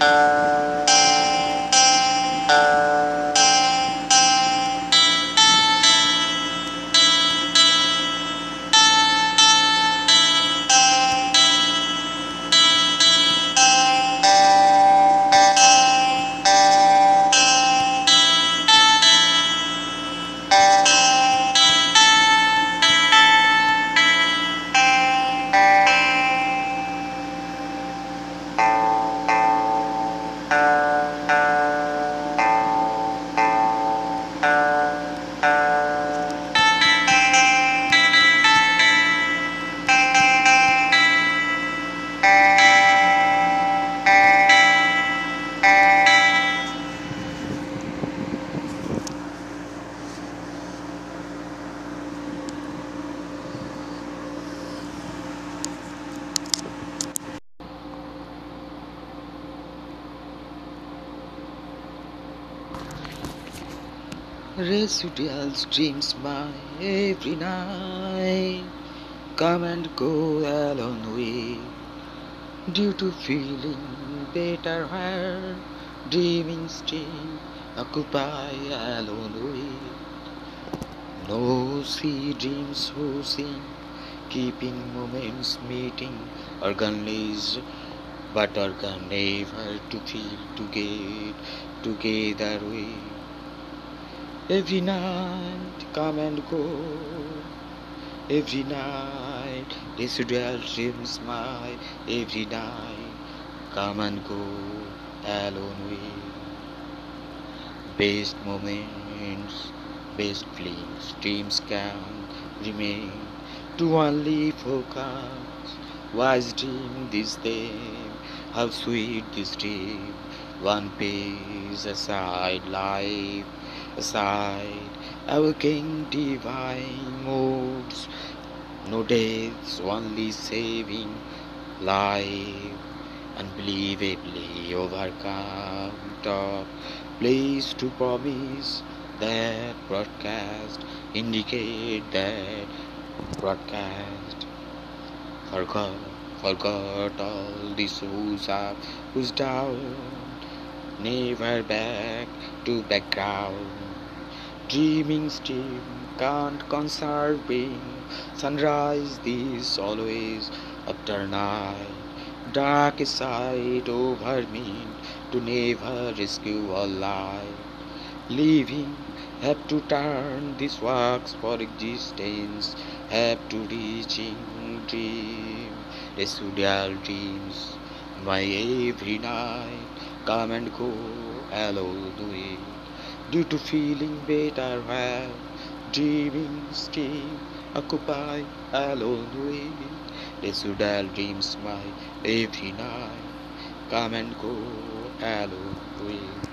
Uh... Residual dreams by every night. Come and go alone with due to feeling better where dreaming still occupy alone with no see dreams who sing keeping moments meeting organized but organ never to feel to get together with Every night come and go. Every night residual dreams my every night come and go alone with best moments, best feelings, dreams can remain to only focus. Wise dream this day, how sweet this dream. One page aside life aside our King divine moves, no deaths, only saving life, unbelievably overcome. Top place to promise that broadcast indicate that broadcast forgot forgot all this who's up who's down never back to background. Dreaming steam can't conserving. Sunrise this always after night. Dark side over me to never rescue all life living have to turn this works for existence. Have to reaching dream residual dreams. My every night come and go alone it due to feeling better while dreaming still occupy alone with residual dreams my every night. Come and go alone with